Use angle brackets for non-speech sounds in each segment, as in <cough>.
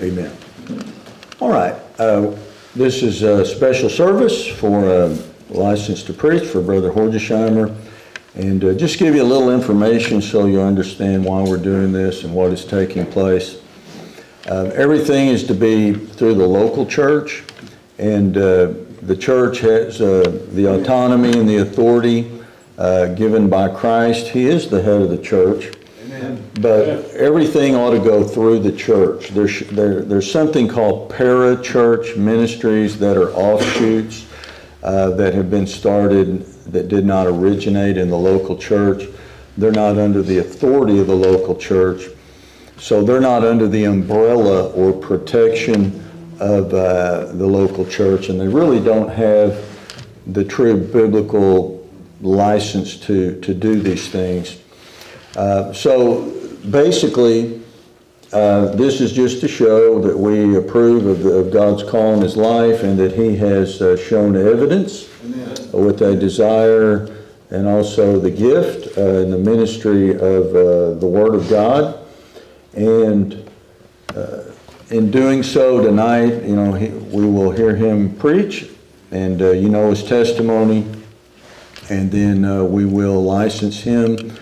Amen. All right, uh, this is a special service for uh, license to preach for Brother Horgesheimer. And uh, just give you a little information so you understand why we're doing this and what is taking place. Uh, Everything is to be through the local church, and uh, the church has uh, the autonomy and the authority uh, given by Christ. He is the head of the church. But everything ought to go through the church. There's, there, there's something called para-church ministries that are offshoots uh, that have been started that did not originate in the local church. They're not under the authority of the local church. So they're not under the umbrella or protection of uh, the local church, and they really don't have the true biblical license to, to do these things. Uh, So basically, uh, this is just to show that we approve of the- of God's call in his life and that he has uh, shown evidence with a desire and also the gift uh, and the ministry of uh, the Word of God. And uh, in doing so tonight, you know, he- we will hear him preach, and uh, you know his testimony, and then uh, we will license him.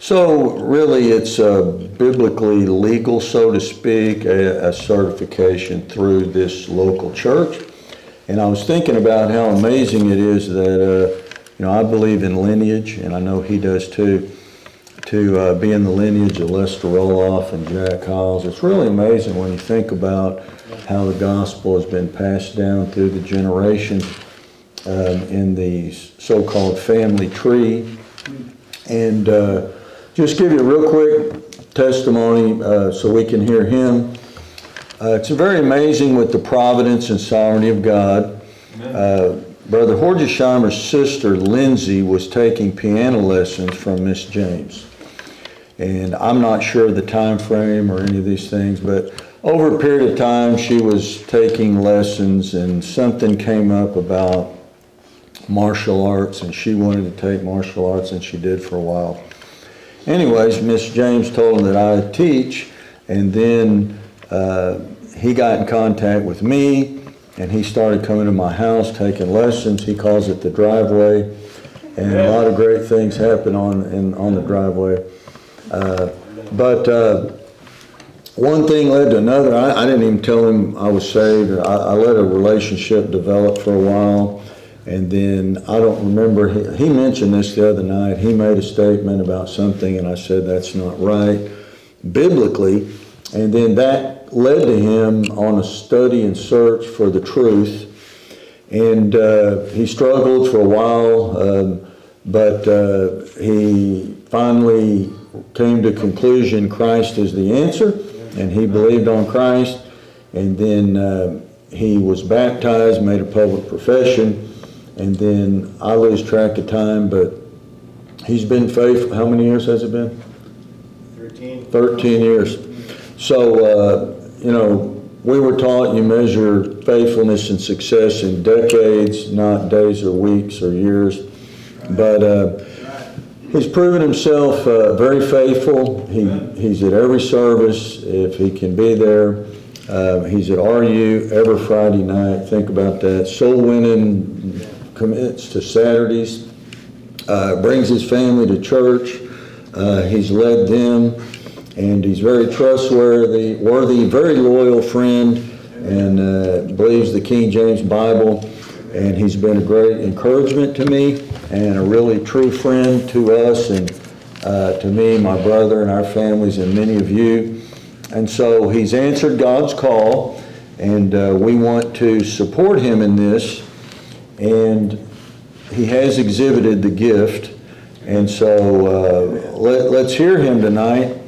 So really, it's uh, biblically legal, so to speak, a a certification through this local church. And I was thinking about how amazing it is that, uh, you know, I believe in lineage, and I know he does too, to uh, be in the lineage of Lester Roloff and Jack Hyles. It's really amazing when you think about how the gospel has been passed down through the generations um, in the so-called family tree. And uh, just give you a real quick testimony uh, so we can hear him. Uh, It's very amazing with the providence and sovereignty of God. Uh, Brother Horgesheimer's sister Lindsay was taking piano lessons from Miss James. And I'm not sure of the time frame or any of these things, but over a period of time, she was taking lessons and something came up about martial arts and she wanted to take martial arts and she did for a while. Anyways, Miss James told him that I teach and then uh, he got in contact with me and he started coming to my house taking lessons. He calls it the driveway and a lot of great things happen on, in, on the driveway. Uh, But uh, one thing led to another. I, I didn't even tell him I was saved. I, I let a relationship develop for a while. And then I don't remember, he, he mentioned this the other night. He made a statement about something, and I said that's not right biblically. And then that led to him on a study and search for the truth. And uh, he struggled for a while, um, but uh, he finally came to conclusion Christ is the answer, and he believed on Christ. And then uh, he was baptized, made a public profession, and then I lose track of time, but he's been faithful. How many years has it been? 13. 13 years. So, uh, you know, we were taught you measure faithfulness and success in decades, not days or weeks or years. But uh, he's proven himself uh, very faithful. He, he's at every service if he can be there. Uh, he's at RU every Friday night. Think about that. Soul winning, commits to Saturdays, uh, brings his family to church. Uh, he's led them, and he's very trustworthy, worthy, very loyal friend, and uh, believes the King James Bible. And he's been a great encouragement to me, and a really true friend to us, and uh, to me, my brother, and our families, and many of you. And so he's answered God's call, and uh, we want to support him in this. And he has exhibited the gift. And so uh, let, let's hear him tonight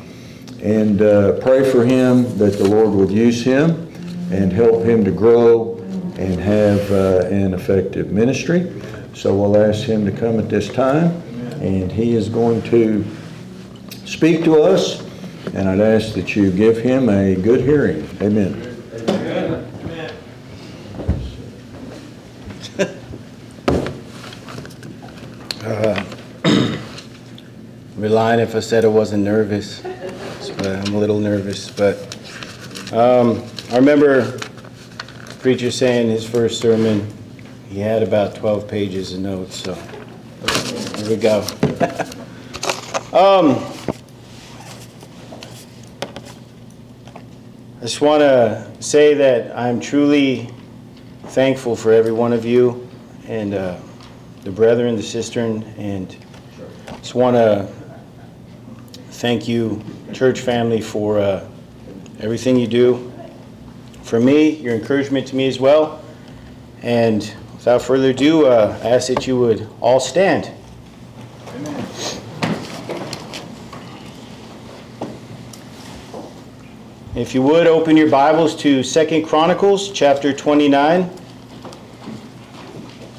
and uh, pray for him that the Lord would use him and help him to grow and have uh, an effective ministry. So we'll ask him to come at this time, and he is going to speak to us, and I'd ask that you give him a good hearing. Amen. Be lying if I said I wasn't nervous, but I'm a little nervous. But um, I remember preacher saying his first sermon, he had about 12 pages of notes, so here we go. <laughs> um, I just want to say that I'm truly thankful for every one of you and uh, the brethren, the cistern, and just want to thank you, church family, for uh, everything you do. For me, your encouragement to me as well. And without further ado, uh, I ask that you would all stand. If you would, open your Bibles to Second Chronicles chapter 29.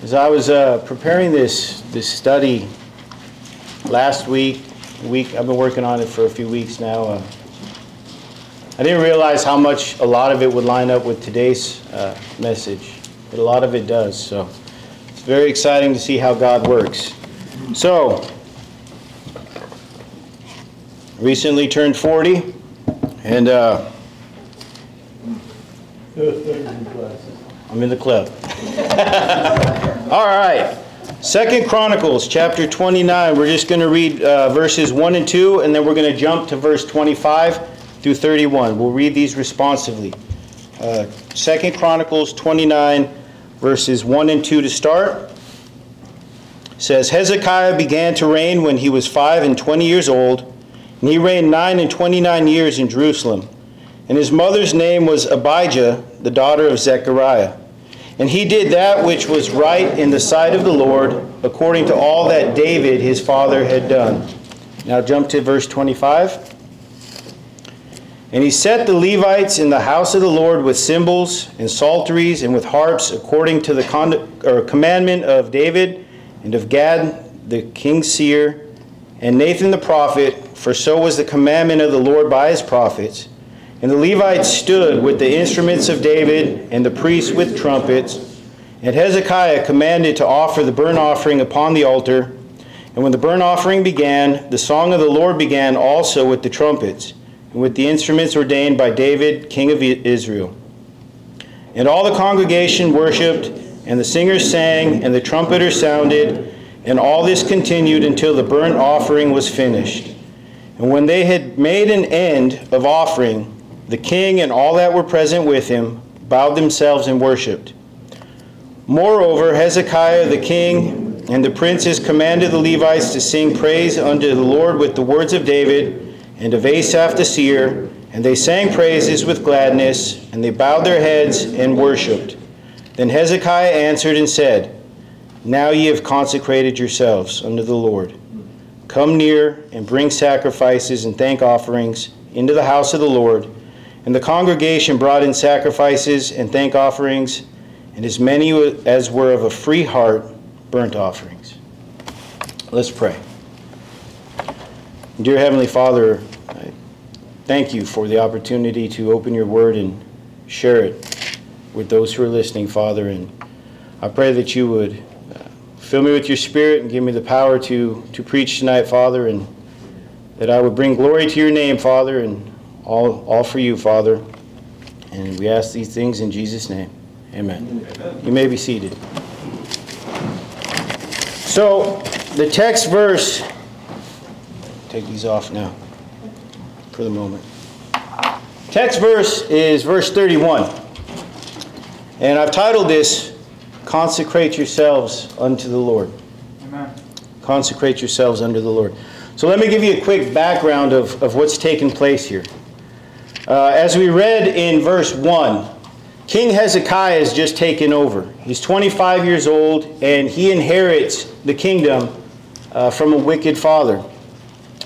As I was uh, preparing this, this study last week, week, I've been working on it for a few weeks now. Uh, I didn't realize how much a lot of it would line up with today's uh, message, but a lot of it does. So it's very exciting to see how God works. So, recently turned 40, and uh, I'm in the club. <laughs> All right. Second Chronicles chapter 29. We're just going to read uh, verses 1 and 2, and then we're going to jump to verse 25 through 31. We'll read these responsively. Uh, Second Chronicles 29, verses 1 and 2 to start. It says Hezekiah began to reign when he was five and twenty years old, and he reigned nine and twenty-nine years in Jerusalem. And his mother's name was Abijah, the daughter of Zechariah. And he did that which was right in the sight of the Lord, according to all that David his father had done. Now jump to verse 25. And he set the Levites in the house of the Lord with cymbals and psalteries and with harps, according to the con- commandment of David and of Gad the king's seer, and Nathan the prophet, for so was the commandment of the Lord by his prophets. And the Levites stood with the instruments of David, and the priests with trumpets. And Hezekiah commanded to offer the burnt offering upon the altar. And when the burnt offering began, the song of the Lord began also with the trumpets, and with the instruments ordained by David, king of Israel. And all the congregation worshipped, and the singers sang, and the trumpeters sounded, and all this continued until the burnt offering was finished. And when they had made an end of offering, the king and all that were present with him bowed themselves and worshipped. Moreover, Hezekiah the king and the princes commanded the Levites to sing praise unto the Lord with the words of David and of Asaph the seer, and they sang praises with gladness, and they bowed their heads and worshipped. Then Hezekiah answered and said, Now ye have consecrated yourselves unto the Lord. Come near and bring sacrifices and thank offerings into the house of the Lord. And the congregation brought in sacrifices and thank offerings, and as many as were of a free heart, burnt offerings. Let's pray. Dear Heavenly Father, I thank you for the opportunity to open your word and share it with those who are listening, Father. And I pray that you would uh, fill me with your spirit and give me the power to, to preach tonight, Father, and that I would bring glory to your name, Father, and all, all for you, Father. And we ask these things in Jesus' name. Amen. Amen. You may be seated. So, the text verse, take these off now for the moment. Text verse is verse 31. And I've titled this, Consecrate Yourselves unto the Lord. Amen. Consecrate yourselves unto the Lord. So let me give you a quick background of, of what's taken place here. Uh, as we read in verse 1, King Hezekiah has just taken over. He's 25 years old and he inherits the kingdom uh, from a wicked father.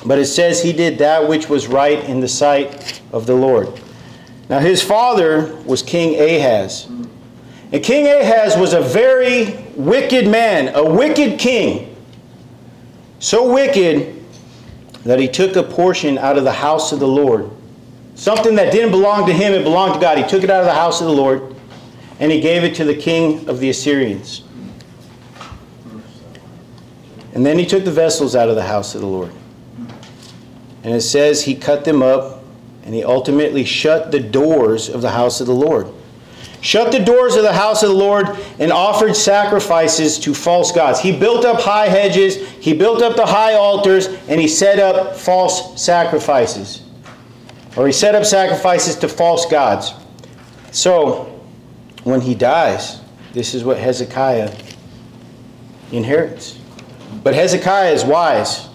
But it says he did that which was right in the sight of the Lord. Now, his father was King Ahaz. And King Ahaz was a very wicked man, a wicked king. So wicked that he took a portion out of the house of the Lord. Something that didn't belong to him, it belonged to God. He took it out of the house of the Lord and he gave it to the king of the Assyrians. And then he took the vessels out of the house of the Lord. And it says he cut them up and he ultimately shut the doors of the house of the Lord. Shut the doors of the house of the Lord and offered sacrifices to false gods. He built up high hedges, he built up the high altars, and he set up false sacrifices. Or he set up sacrifices to false gods. So, when he dies, this is what Hezekiah inherits. But Hezekiah is wise.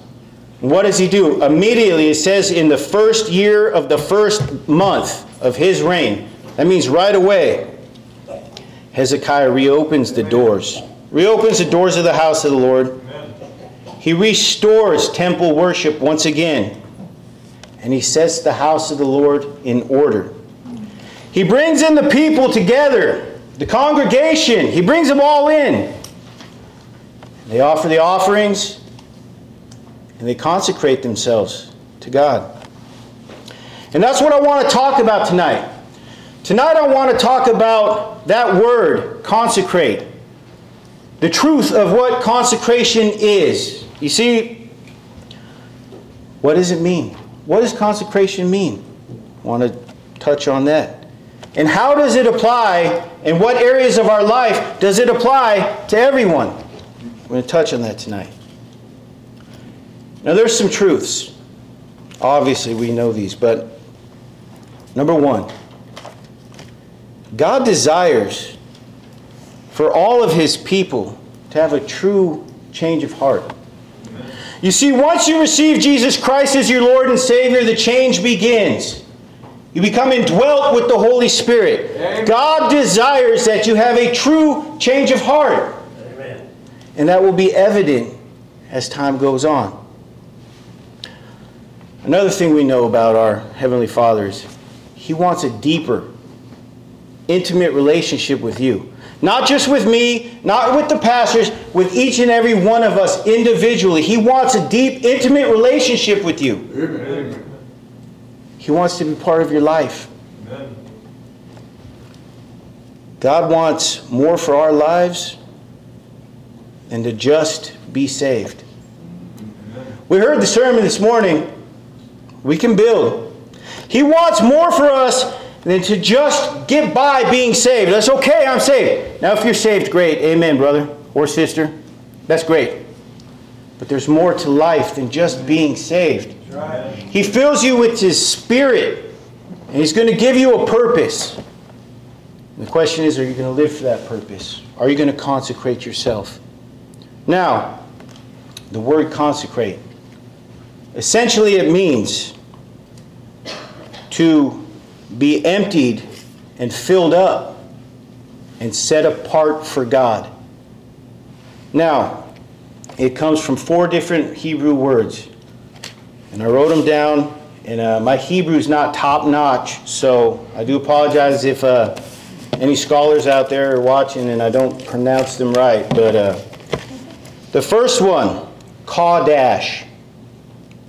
What does he do? Immediately, it says in the first year of the first month of his reign, that means right away, Hezekiah reopens the doors. Reopens the doors of the house of the Lord. He restores temple worship once again. And he sets the house of the Lord in order. He brings in the people together, the congregation. He brings them all in. They offer the offerings and they consecrate themselves to God. And that's what I want to talk about tonight. Tonight I want to talk about that word, consecrate. The truth of what consecration is. You see, what does it mean? What does consecration mean? I want to touch on that. And how does it apply, in what areas of our life does it apply to everyone? I'm going to touch on that tonight. Now, there's some truths. Obviously, we know these, but number one, God desires for all of his people to have a true change of heart. You see, once you receive Jesus Christ as your Lord and Savior, the change begins. You become indwelt with the Holy Spirit. Amen. God desires that you have a true change of heart. Amen. And that will be evident as time goes on. Another thing we know about our Heavenly Father is He wants a deeper, intimate relationship with you. Not just with me, not with the pastors, with each and every one of us individually. He wants a deep, intimate relationship with you. Amen. He wants to be part of your life. Amen. God wants more for our lives than to just be saved. Amen. We heard the sermon this morning. We can build. He wants more for us than to just get by being saved. That's okay, I'm saved. Now, if you're saved, great. Amen, brother or sister. That's great. But there's more to life than just being saved. Right. He fills you with His Spirit, and He's going to give you a purpose. And the question is are you going to live for that purpose? Are you going to consecrate yourself? Now, the word consecrate. Essentially, it means to be emptied and filled up and set apart for God. Now, it comes from four different Hebrew words. And I wrote them down, and uh, my Hebrew is not top notch, so I do apologize if uh, any scholars out there are watching and I don't pronounce them right. But uh, the first one, Kadash.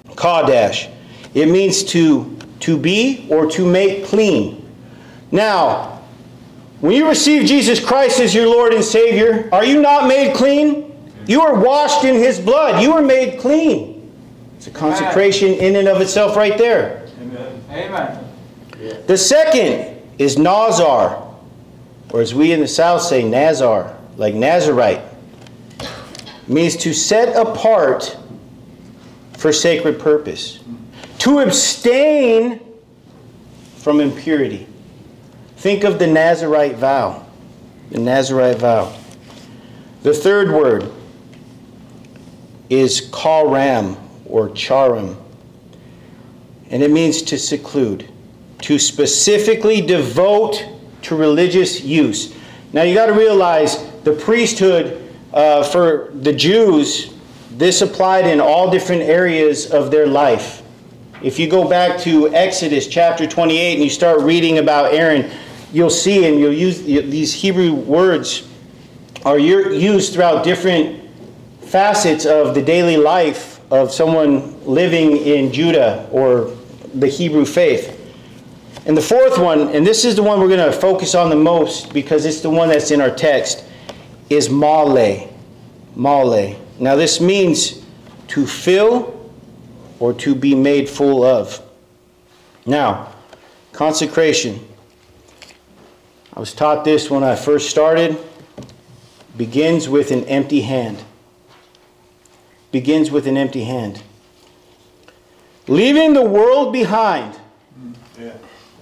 Kadash. It means to to be or to make clean. Now, when you receive Jesus Christ as your Lord and Savior, are you not made clean? You are washed in His blood. You are made clean. It's a consecration in and of itself right there. Amen. Amen. The second is Nazar, or as we in the South say, Nazar, like Nazarite. It means to set apart for sacred purpose to abstain from impurity. Think of the Nazarite vow. The Nazarite vow. The third word is karam or charim. And it means to seclude, to specifically devote to religious use. Now you got to realize the priesthood uh, for the Jews, this applied in all different areas of their life. If you go back to Exodus chapter 28 and you start reading about Aaron, you'll see and you'll use these Hebrew words are used throughout different facets of the daily life of someone living in Judah or the Hebrew faith. And the fourth one, and this is the one we're going to focus on the most because it's the one that's in our text, is male. Male. Now this means to fill or to be made full of. Now, Consecration. I was taught this when I first started. Begins with an empty hand. Begins with an empty hand. Leaving the world behind. Yeah.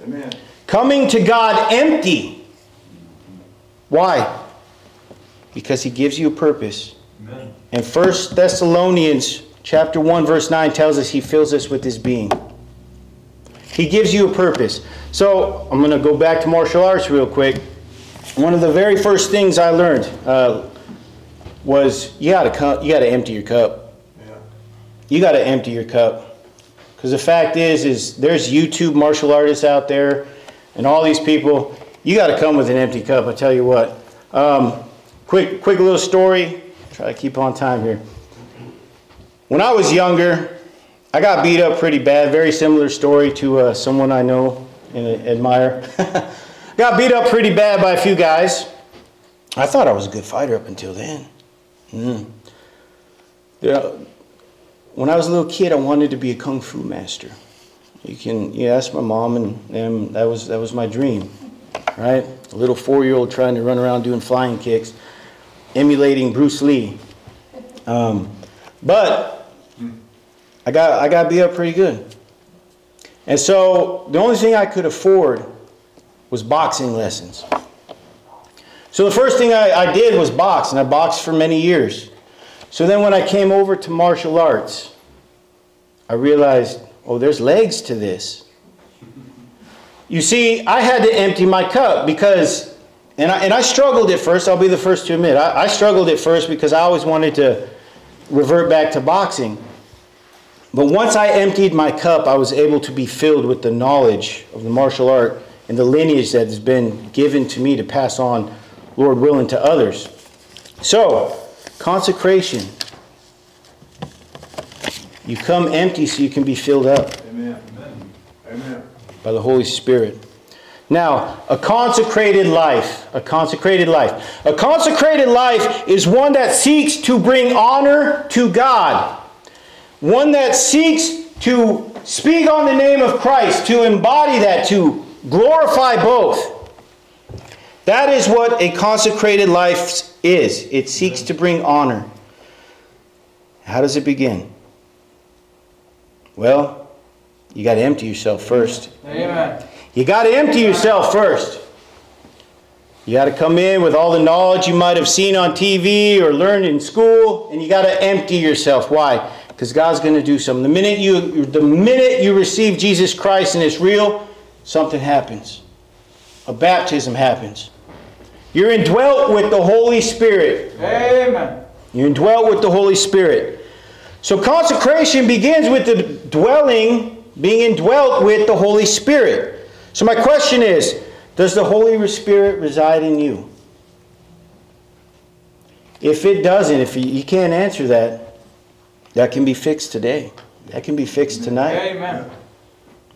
Amen. Coming to God empty. Why? Because he gives you a purpose. Amen. And 1 Thessalonians chapter 1 verse 9 tells us he fills us with his being. He gives you a purpose. So I'm going to go back to martial arts real quick. One of the very first things I learned uh, was you got to you got to empty your cup. Yeah. You got to empty your cup. Because the fact is, is there's YouTube martial artists out there, and all these people. You got to come with an empty cup. I tell you what. Um, quick, quick little story. Try to keep on time here. When I was younger, I got beat up pretty bad. Very similar story to uh, someone I know and admire. <laughs> got beat up pretty bad by a few guys. I thought I was a good fighter up until then. Mm. Yeah, when I was a little kid, I wanted to be a kung fu master. You can, yeah, ask my mom, and that was that was my dream, right? A little four-year-old trying to run around doing flying kicks, emulating Bruce Lee. Um, but I got I got beat up pretty good, and so the only thing I could afford was boxing lessons. So the first thing I, I did was box, and I boxed for many years. So then when I came over to martial arts, I realized, oh, there's legs to this. You see, I had to empty my cup because, and I, and I struggled at first, I'll be the first to admit, I, I struggled at first because I always wanted to revert back to boxing. But once I emptied my cup, I was able to be filled with the knowledge of the martial art and the lineage that has been given to me to pass on, Lord willing, to others. So, consecration. You come empty so you can be filled up Amen. Amen. Amen. by the Holy Spirit. Now, a consecrated life, a consecrated life. A consecrated life is one that seeks to bring honor to God. One that seeks to speak on the name of Christ, to embody that, to glorify both. That is what a consecrated life is. It seeks to bring honor. How does it begin? Well, you got to empty yourself first. Amen. You got to empty yourself first. You got to come in with all the knowledge you might have seen on TV or learned in school, and you got to empty yourself. Why? Because God's going to do something. The minute you, the minute you receive Jesus Christ and it's real, something happens. A baptism happens. You're indwelt with the Holy Spirit. Amen. You're indwelt with the Holy Spirit. So consecration begins with the dwelling, being indwelt with the Holy Spirit. So my question is, does the Holy Spirit reside in you? If it doesn't, if you, you can't answer that, that can be fixed today. That can be fixed tonight. Amen.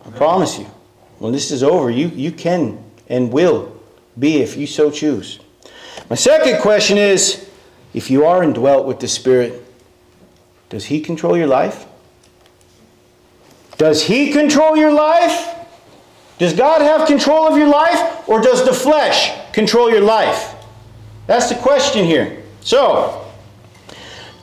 I promise you. When this is over, you, you can and will be if you so choose. My second question is if you are indwelt with the Spirit, does He control your life? Does He control your life? Does God have control of your life? Or does the flesh control your life? That's the question here. So,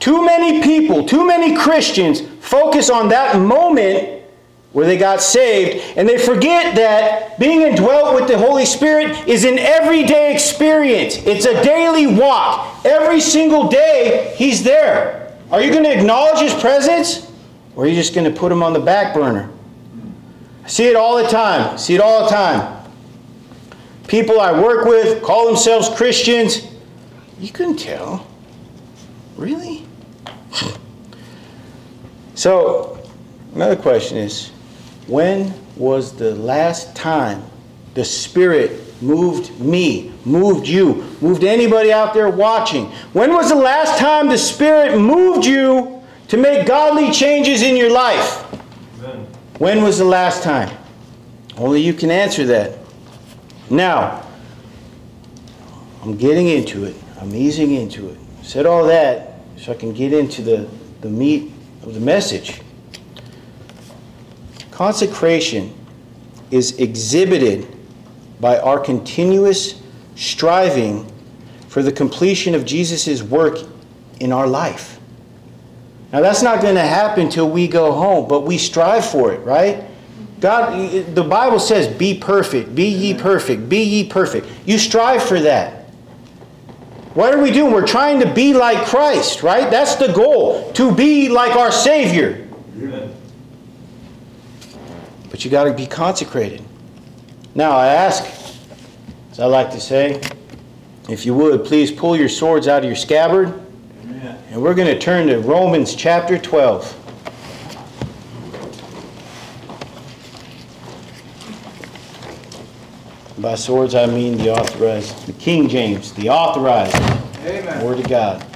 too many people, too many Christians focus on that moment where they got saved, and they forget that being indwelt with the Holy Spirit is an everyday experience. It's a daily walk. Every single day, He's there. Are you going to acknowledge His presence, or are you just going to put Him on the back burner? I see it all the time. I see it all the time. People I work with call themselves Christians. You couldn't tell. Really? So, another question is when was the last time the Spirit moved me, moved you, moved anybody out there watching? When was the last time the Spirit moved you to make godly changes in your life? Amen. When was the last time? Only you can answer that. Now, I'm getting into it. I'm easing into it. Said all that so I can get into the, the meat of the message. Consecration is exhibited by our continuous striving for the completion of Jesus' work in our life. Now, that's not going to happen till we go home, but we strive for it, right? God, the Bible says, be perfect, be ye perfect, be ye perfect. You strive for that. What are we doing? We're trying to be like Christ, right? That's the goal, to be like our Savior. Amen. But you got to be consecrated. Now, I ask, as I like to say, if you would, please pull your swords out of your scabbard, Amen. and we're going to turn to Romans chapter 12. By swords, I mean the authorized, the King James, the authorized Amen. Word of God.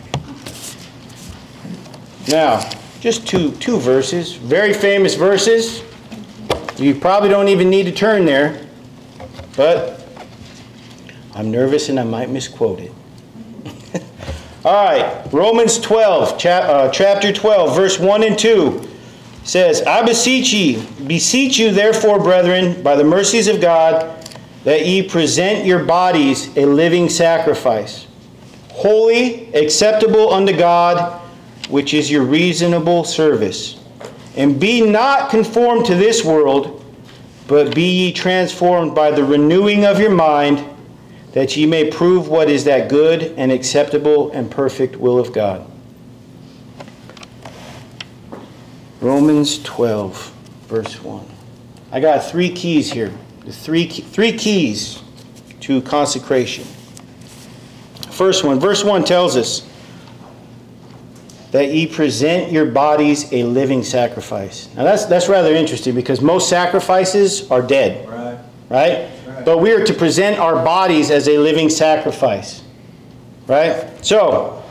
Now, just two, two verses, very famous verses. You probably don't even need to turn there, but I'm nervous and I might misquote it. <laughs> All right, Romans 12, chap, uh, chapter 12, verse 1 and 2 says, I beseech ye, beseech you therefore, brethren, by the mercies of God, that ye present your bodies a living sacrifice, holy, acceptable unto God, which is your reasonable service. And be not conformed to this world, but be ye transformed by the renewing of your mind, that ye may prove what is that good and acceptable and perfect will of God. Romans 12, verse 1. I got three keys here. The three, three keys to consecration. First one, verse 1 tells us that ye present your bodies a living sacrifice. Now that's, that's rather interesting because most sacrifices are dead, Right. right? Right. But we are to present our bodies as a living sacrifice, right? So,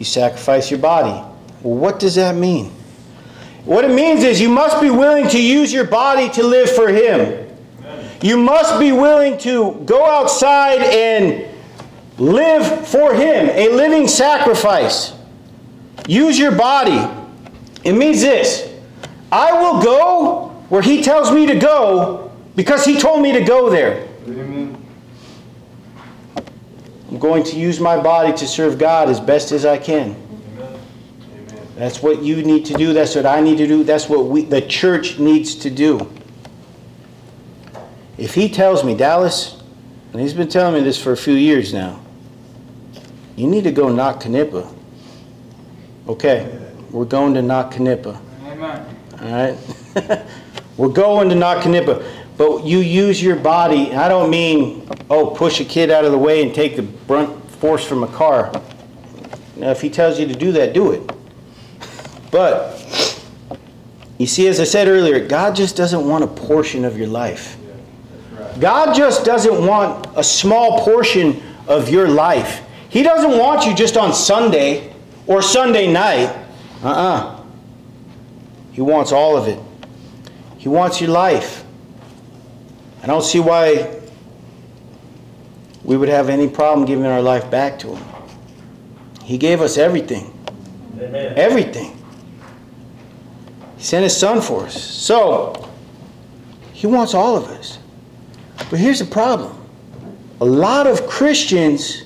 you sacrifice your body. Well, what does that mean? What it means is you must be willing to use your body to live for Him. You must be willing to go outside and live for Him, a living sacrifice. Use your body. It means this I will go where He tells me to go because He told me to go there. Amen. I'm going to use my body to serve God as best as I can. Amen. Amen. That's what you need to do. That's what I need to do. That's what we, the church needs to do. If he tells me, Dallas, and he's been telling me this for a few years now, you need to go knock Knippa. Okay, we're going to knock Knippa. Amen. All right? <laughs> We're going to knock Knippa. But you use your body, I don't mean, oh, push a kid out of the way and take the brunt force from a car. Now, if he tells you to do that, do it. <laughs> But, you see, as I said earlier, God just doesn't want a portion of your life. God just doesn't want a small portion of your life. He doesn't want you just on Sunday or Sunday night. Uh uh He wants all of it. He wants your life. I don't see why we would have any problem giving our life back to Him. He gave us everything. Amen. Everything. He sent His Son for us. So, He wants all of us. But here's the problem a lot of Christians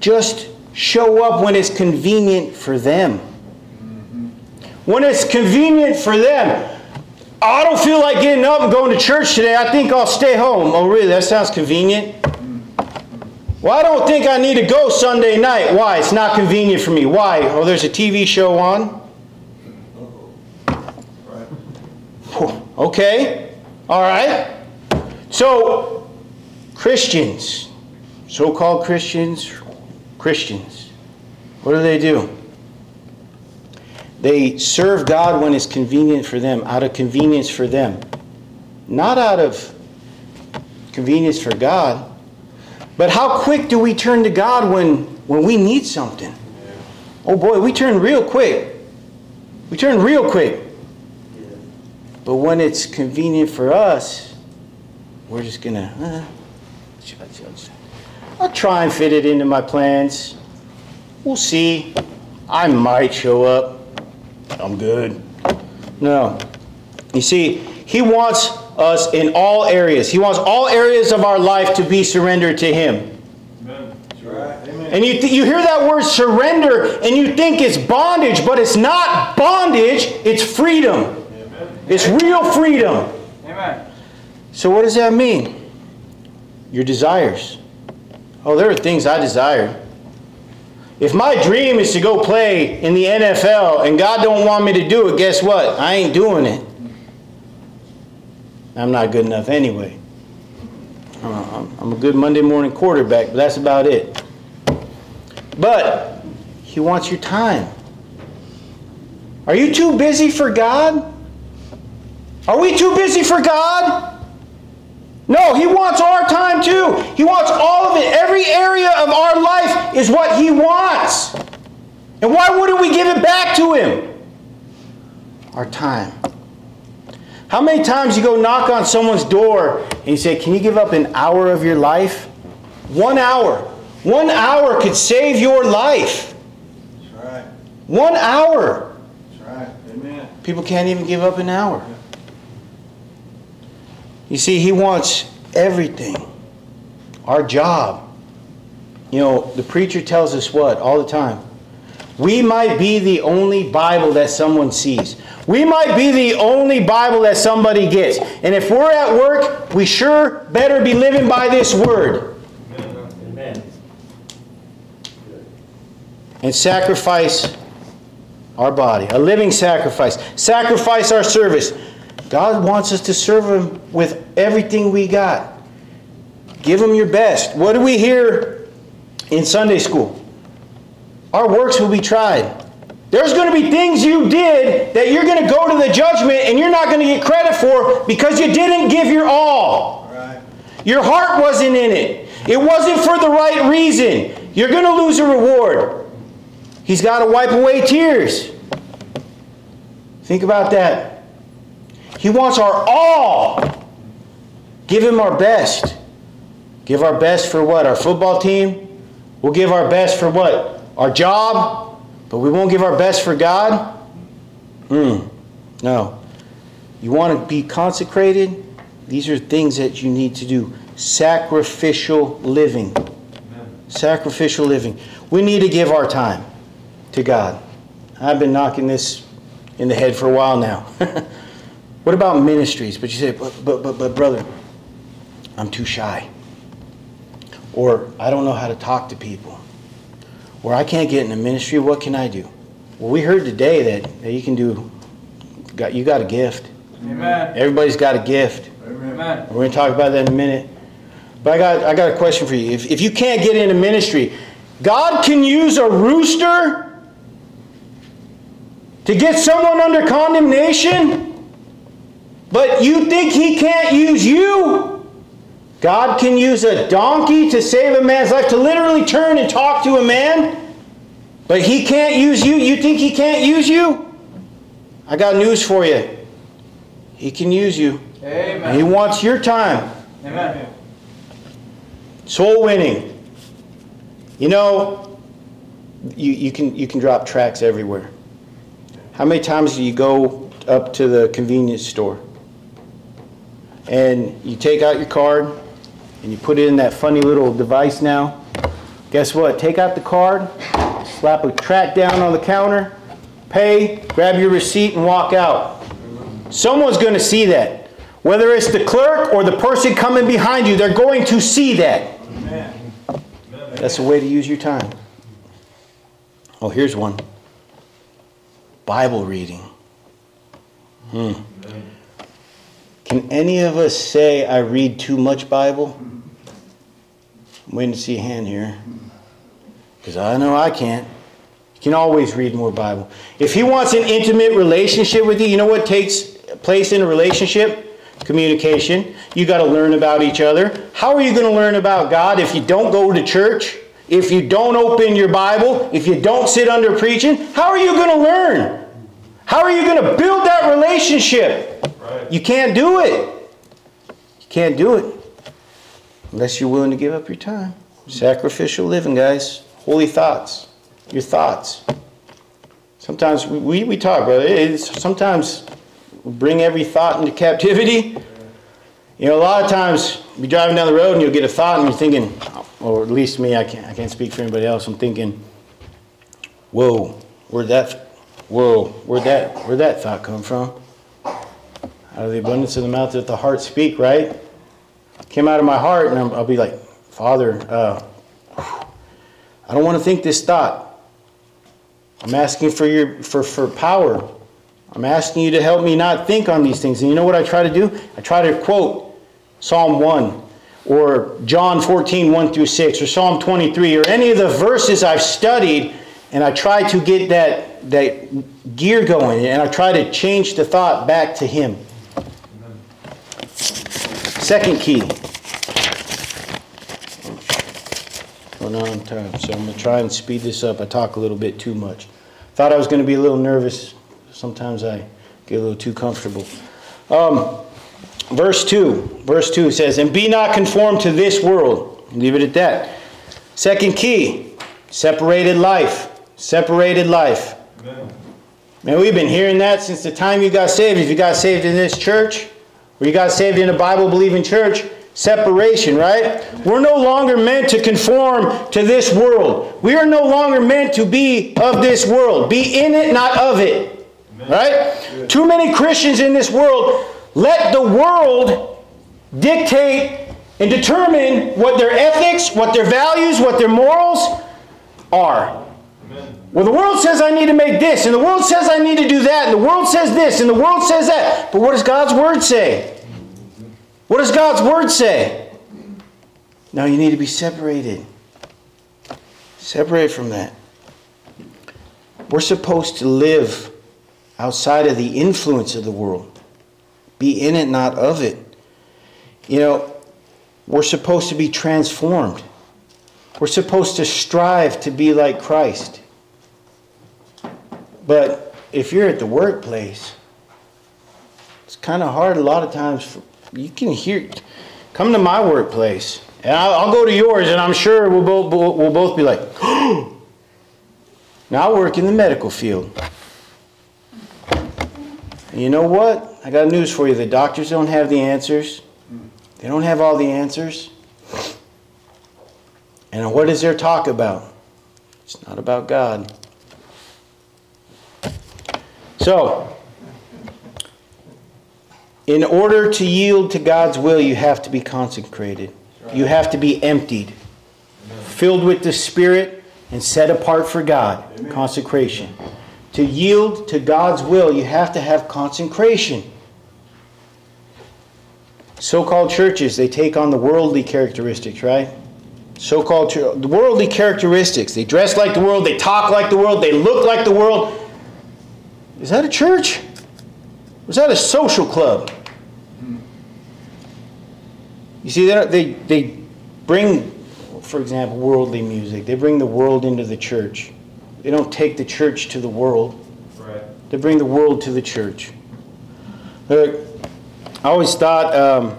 just show up when it's convenient for them. When it's convenient for them. Oh, I don't feel like getting up and going to church today. I think I'll stay home. Oh, really? That sounds convenient. Well, I don't think I need to go Sunday night. Why? It's not convenient for me. Why? Oh, there's a TV show on. Okay. All right. So, Christians, so called Christians, Christians, what do they do? They serve God when it's convenient for them, out of convenience for them, not out of convenience for God. But how quick do we turn to God when, when we need something? Oh boy, we turn real quick. We turn real quick. But when it's convenient for us, we're just gonna, uh, I'll try and fit it into my plans. We'll see. I might show up. I'm good. No. You see, he wants us in all areas. He wants all areas of our life to be surrendered to Him. Amen. Right. Amen. And you, you hear that word surrender and you think it's bondage, but it's not bondage, it's freedom. It's real freedom. Amen. So, what does that mean? Your desires. Oh, there are things I desire. If my dream is to go play in the NFL and God don't want me to do it, guess what? I ain't doing it. I'm not good enough anyway. Uh, I'm- I'm a good Monday morning quarterback, but that's about it. But He wants your time. Are you too busy for God? Are we too busy for God? No, He wants our time too. He wants all of it. Every area of our life is what He wants. And why wouldn't we give it back to Him? Our time. How many times you go knock on someone's door and you say, Can you give up an hour of your life? One hour. One hour could save your life. That's right. One hour. That's right. Amen. People can't even give up an hour. You see, he wants everything. Our job. You know, the preacher tells us what all the time? We might be the only Bible that someone sees. We might be the only Bible that somebody gets. And if we're at work, we sure better be living by this word Amen. and sacrifice our body, a living sacrifice. Sacrifice our service. God wants us to serve Him with everything we got. Give Him your best. What do we hear in Sunday school? Our works will be tried. There's going to be things you did that you're going to go to the judgment and you're not going to get credit for because you didn't give your all. All right. Your heart wasn't in it. It wasn't for the right reason. You're going to lose a reward. He's got to wipe away tears. Think about that. He wants our all. Give him our best. Give our best for what? Our football team? We'll give our best for what? Our job? But we won't give our best for God? Hmm. No. You want to be consecrated? These are things that you need to do. Sacrificial living. Sacrificial living. We need to give our time to God. I've been knocking this in the head for a while now. <laughs> what about ministries? But you say, but, but, but, but, brother, I'm too shy. Or I don't know how to talk to people. Or I can't get in the ministry. What can I do? Well, we heard today that, that you can do, got, you got a gift. Amen. Everybody's got a gift. Amen. We're going to talk about that in a minute. But I got, I got a question for you. If, if you can't get into ministry, God can use a rooster to get someone under condemnation, but you think He can't use you? God can use a donkey to save a man's life, to literally turn and talk to a man, but He can't use you? You think He can't use you? I got news for you. He can use you. Amen. He wants your time. Amen. Soul winning. You know, you, you, can, you can drop tracts everywhere. How many times do you go up to the convenience store and you take out your card and you put it in that funny little device now? Guess what? Take out the card, slap a tract down on the counter, pay, grab your receipt, and walk out. Someone's going to see that. Whether it's the clerk or the person coming behind you, they're going to see that. Amen. That's a way to use your time. Oh, here's one Bible reading. Hmm. Can any of us say, I read too much Bible? I'm waiting to see a hand here. Because I know I can't. You can always read more Bible. If He wants an intimate relationship with you, you know what takes place in a relationship? Communication. You got to learn about each other. How are you going to learn about God if you don't go to church? If you don't open your Bible? If you don't sit under preaching? How are you going to learn? How are you going to build that relationship? Right. You can't do it. You can't do it unless you're willing to give up your time. Sacrificial living, guys. Holy thoughts. Your thoughts. Sometimes we, we, talk, brother. It's, sometimes bring every thought into captivity. You know, a lot of times you're driving down the road and you'll get a thought and you're thinking, or at least me, I can't, I can't speak for anybody else. I'm thinking, whoa, where'd that, whoa, where'd that, where'd that thought come from? Out of the abundance of the mouth doth the heart speak, right? Came out of my heart and I'll be like, Father, uh, I don't want to think this thought. I'm asking for your for, for power. I'm asking you to help me not think on these things. And you know what I try to do? I try to quote Psalm 1 or John 14, 1 through 6, or Psalm 23, or any of the verses I've studied, and I try to get that, that gear going, and I try to change the thought back to Him. Second key. Going on time, so I'm going to try and speed this up. I talk a little bit too much. Thought I was going to be a little nervous. Sometimes I get a little too comfortable. Um, verse 2. Verse 2 says, And be not conformed to this world. Leave it at that. Second key separated life. Separated life. Amen. Man, we've been hearing that since the time you got saved. If you got saved in this church, or you got saved in a Bible believing church, separation, right? We're no longer meant to conform to this world. We are no longer meant to be of this world. Be in it, not of it. Right? Too many Christians in this world let the world dictate and determine what their ethics, what their values, what their morals are. Well, the world says I need to make this, and the world says I need to do that, and the world says this, and the world says that. But what does God's Word say? What does God's Word say? Now you need to be separated. Separate from that. We're supposed to live outside of the influence of the world, be in it, not of it. You know, we're supposed to be transformed. We're supposed to strive to be like Christ. But if you're at the workplace, it's kind of hard a lot of times. For, you can hear, come to my workplace, and I'll, I'll go to yours, and I'm sure we'll both, we'll both be like, <gasps> now I work in the medical field. And you know what? I got news for you. The doctors don't have the answers. They don't have all the answers. And what is their talk about? It's not about God. So, in order to yield to God's will, you have to be consecrated. You have to be emptied, filled with the Spirit, and set apart for God. Consecration. To yield to God's will, you have to have consecration. So called churches, they take on the worldly characteristics, right? So called worldly characteristics. They dress like the world, they talk like the world, they look like the world. Is that a church? Was that a social club? You see, they, they, they bring, for example, worldly music. They bring the world into the church. They don't take the church to the world. Right. They bring the world to the church. Look, I always thought, um,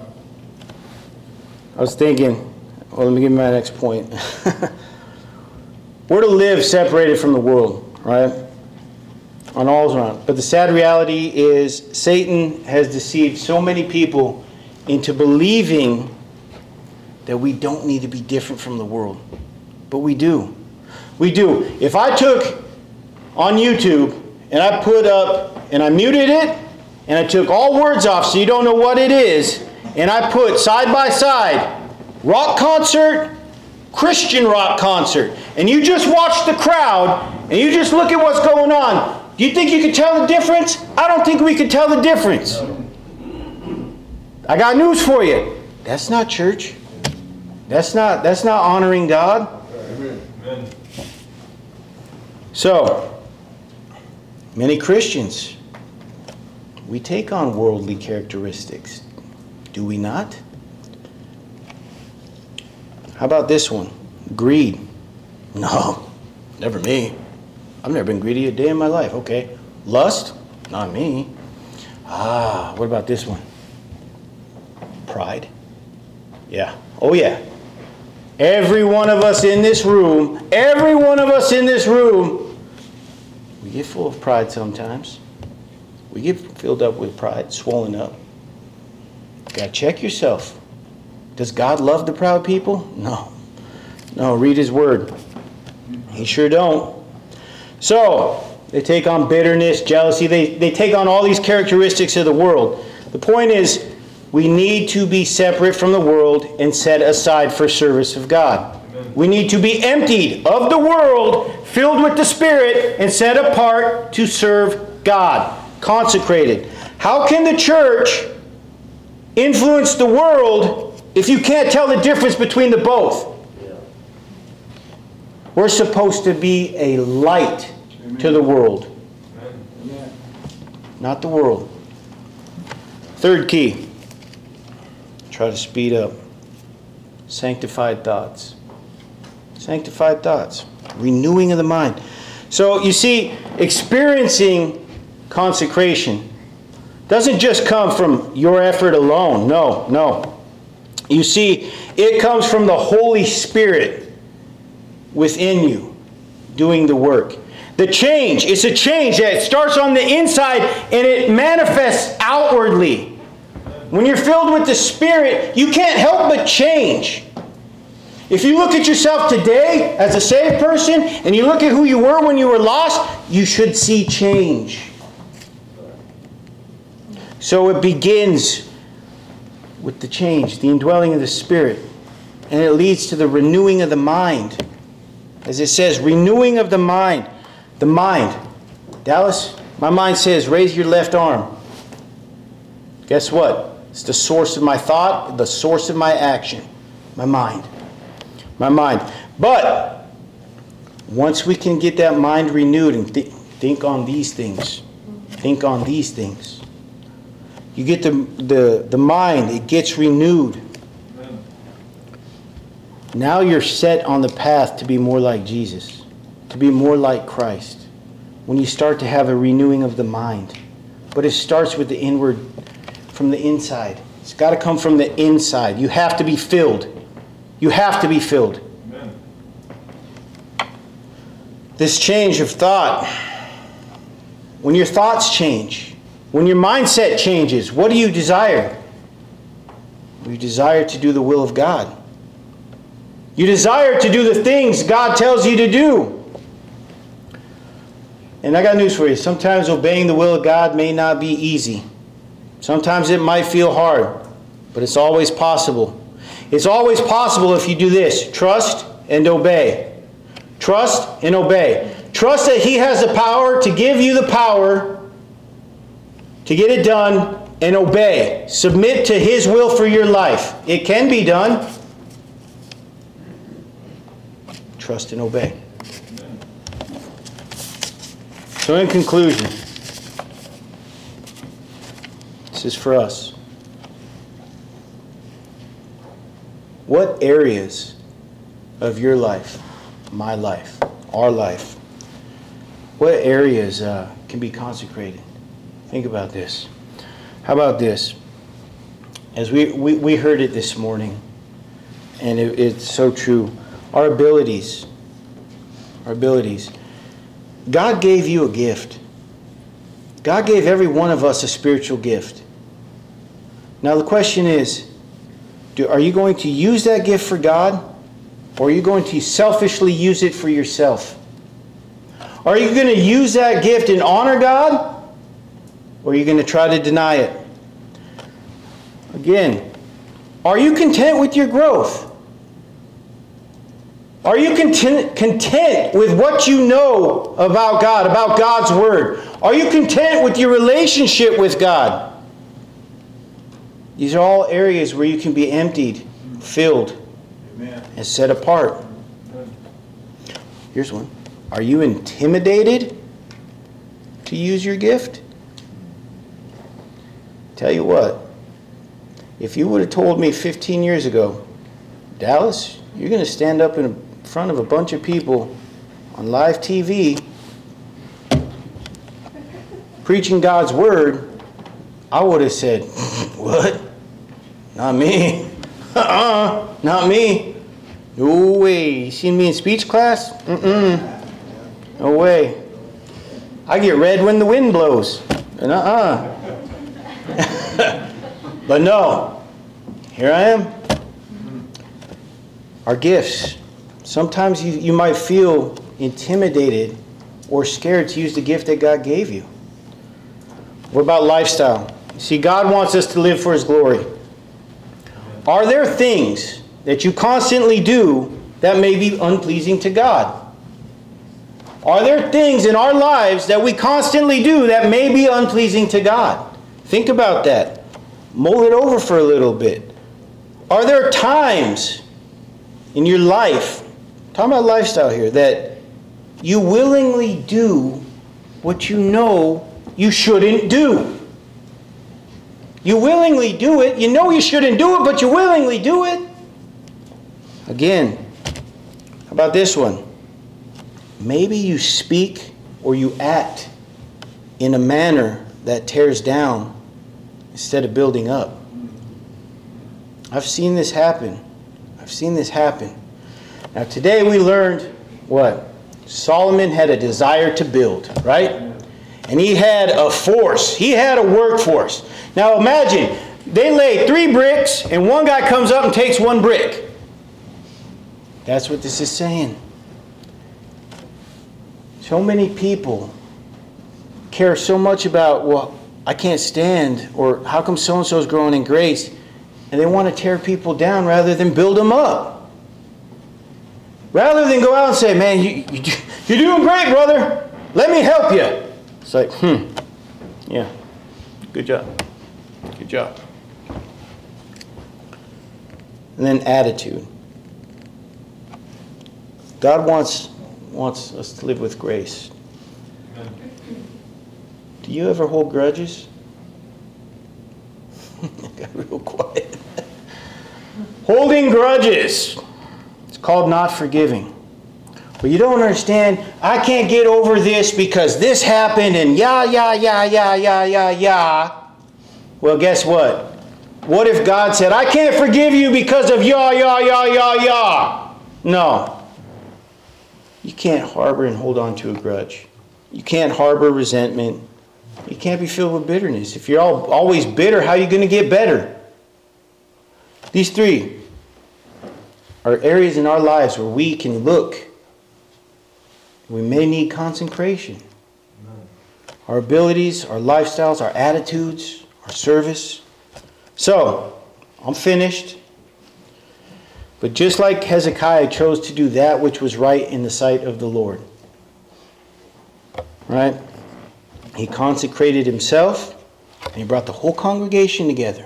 I was thinking, well, let me give you my next point. <laughs> We're to live separated from the world, right? On around. But the sad reality is Satan has deceived so many people into believing that we don't need to be different from the world. But we do. We do. If I took on YouTube and I put up and I muted it and I took all words off so you don't know what it is and I put side by side rock concert, Christian rock concert, and you just watch the crowd and you just look at what's going on, do you think you can tell the difference? I don't think we can tell the difference. I got news for you. That's not church. That's not that's not honoring God. Amen. So, many Christians we take on worldly characteristics. Do we not? How about this one? Greed. <laughs> No, never me. I've never been greedy a day in my life. Okay. Lust? Not me. Ah, what about this one? Pride. Yeah. Oh, yeah. Every one of us in this room, every one of us in this room, we get full of pride sometimes. We get filled up with pride, swollen up. gotta check yourself. Does God love the proud people? No. No, read his word. He sure don't. So, they take on bitterness, jealousy, they, they take on all these characteristics of the world. The point is, we need to be separate from the world and set aside for service of God. We need to be emptied of the world, filled with the Spirit, and set apart to serve God. Consecrated. How can the church influence the world if you can't tell the difference between the both? We're supposed to be a light to the world, not the world. Third key. Try to speed up. Sanctified thoughts. Sanctified thoughts. Renewing of the mind. So you see, experiencing consecration doesn't just come from your effort alone. No, no. You see, it comes from the Holy Spirit within you doing the work. The change, it's a change that starts on the inside and it manifests outwardly. When you're filled with the Spirit, you can't help but change. If you look at yourself today as a saved person and you look at who you were when you were lost, you should see change. So it begins with the change, the indwelling of the Spirit, and it leads to the renewing of the mind. As it says, renewing of the mind. The mind. Dallas, my mind says, raise your left arm. Guess what? It's the source of my thought, the source of my action. My mind. My mind. But once we can get that mind renewed and th- think on these things, think on these things, you get the, the, the mind, it gets renewed. Now you're set on the path to be more like Jesus, to be more like Christ. When you start to have a renewing of the mind. But it starts with the inward, from the inside. It's got to come from the inside. You have to be filled. You have to be filled. This change of thought, when your thoughts change, when your mindset changes, what do you desire? You desire to do the will of God. You desire to do the things God tells you to do. And I got news for you. Sometimes obeying the will of God may not be easy. Sometimes it might feel hard, but it's always possible. It's always possible if you do this trust and obey. Trust and obey. Trust that He has the power to give you the power to get it done and obey. Submit to His will for your life. It can be done. Trust and obey. So, in conclusion, this is for us. What areas of your life, my life, our life, what areas uh, can be consecrated? Think about this. How about this? As we, we, we heard it this morning, and it, it's so true. Our abilities, our abilities. God gave you a gift. God gave every one of us a spiritual gift. Now the question is, do, are you going to use that gift for God? Or are you going to selfishly use it for yourself? Are you going to use that gift and honor God? Or are you going to try to deny it? Again, are you content with your growth? Are you content, content with what you know about God, about God's Word? Are you content with your relationship with God? These are all areas where you can be emptied, filled, Amen. and set apart. Here's one. Are you intimidated to use your gift? Tell you what, if you would have told me 15 years ago, Dallas, you're going to stand up in front of a bunch of people on live TV preaching God's word, I would have said, <laughs> What? Not me. <laughs> Uh-uh. Not me. No way. You seen me in speech class? Mm-mm. No way. I get red when the wind blows. And uh-uh. <laughs> but no, here I am. Our gifts. Sometimes you, you might feel intimidated or scared to use the gift that God gave you. What about lifestyle? See, God wants us to live for His glory. Are there things that you constantly do that may be unpleasing to God? Are there things in our lives that we constantly do that may be unpleasing to God? Think about that. Mull it over for a little bit. Are there times in your life, talking about lifestyle here, that you willingly do what you know you shouldn't do? You willingly do it. You know you shouldn't do it, but you willingly do it. Again, how about this one? Maybe you speak or you act in a manner that tears down instead of building up. I've seen this happen. I've seen this happen. Now, today we learned what? Solomon had a desire to build, right? And he had a force, he had a workforce. Now, imagine they lay three bricks, and one guy comes up and takes one brick. That's what this is saying. So many people care so much about, well, I can't stand, or how come so and so is growing in grace, and they want to tear people down rather than build them up. Rather than go out and say, man, you, you, you're doing great, brother. Let me help you. It's like, hmm, yeah, good job. Good job. And then attitude. God wants, wants us to live with grace. Do you ever hold grudges? <laughs> Got real quiet. <laughs> Holding grudges. Called not forgiving. But you don't understand, I can't get over this because this happened and yeah, yeah, yeah, yeah, yeah, yeah, yeah. Well, guess what? What if God said, I can't forgive you because of yah, yah, yah, yah, yah? No. You can't harbor and hold on to a grudge. You can't harbor resentment. You can't be filled with bitterness. If you're all, always bitter, how are you going to get better? These three are areas in our lives where we can look. We may need consecration. Our abilities, our lifestyles, our attitudes, our service. So, I'm finished. But just like Hezekiah chose to do that which was right in the sight of the Lord, right? He consecrated himself and he brought the whole congregation together.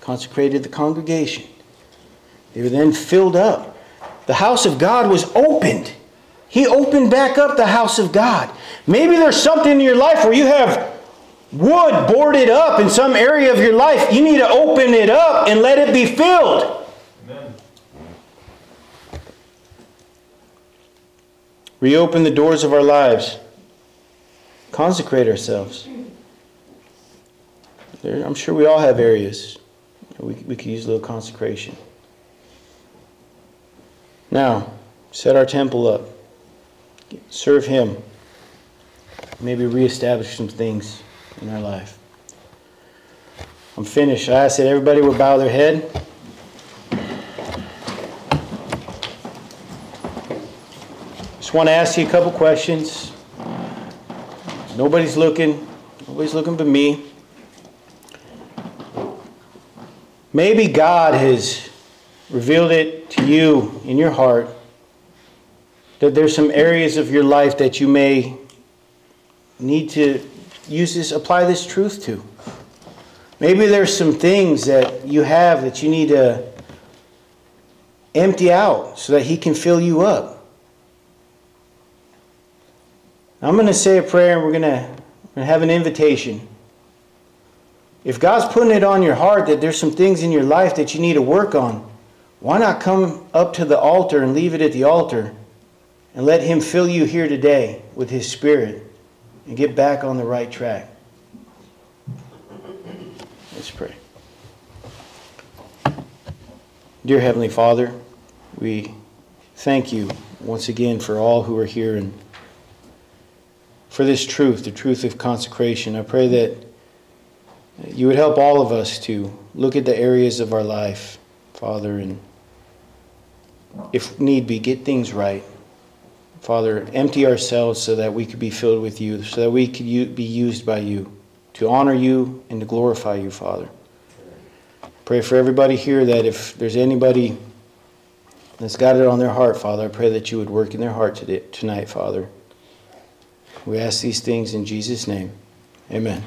Consecrated the congregation. They were then filled up. The house of God was opened. He opened back up the house of God. Maybe there's something in your life where you have wood boarded up in some area of your life. You need to open it up and let it be filled. Amen. Reopen the doors of our lives. Consecrate ourselves. I'm sure we all have areas we, we could use a little consecration. Now, set our temple up. Serve Him. Maybe reestablish some things in our life. I'm finished. I that everybody would bow their head. Just want to ask you a couple questions. Nobody's looking. Nobody's looking but me. Maybe God has revealed it to you in your heart that there's some areas of your life that you may need to use this, apply this truth to. Maybe there's some things that you have that you need to empty out so that He can fill you up. I'm going to say a prayer and we're going to, have an invitation. If God's putting it on your heart that there's some things in your life that you need to work on, why not come up to the altar and leave it at the altar and let Him fill you here today with His Spirit and get back on the right track? Let's pray. Dear Heavenly Father, we thank you once again for all who are here and for this truth, the truth of consecration. I pray that you would help all of us to look at the areas of our life, Father, and if need be, get things right. Father, empty ourselves so that we could be filled with you, so that we could be used by you to honor you and to glorify you, Father. Pray for everybody here that if there's anybody that's got it on their heart, Father, I pray that you would work in their heart today, tonight, Father. We ask these things in Jesus' name. Amen.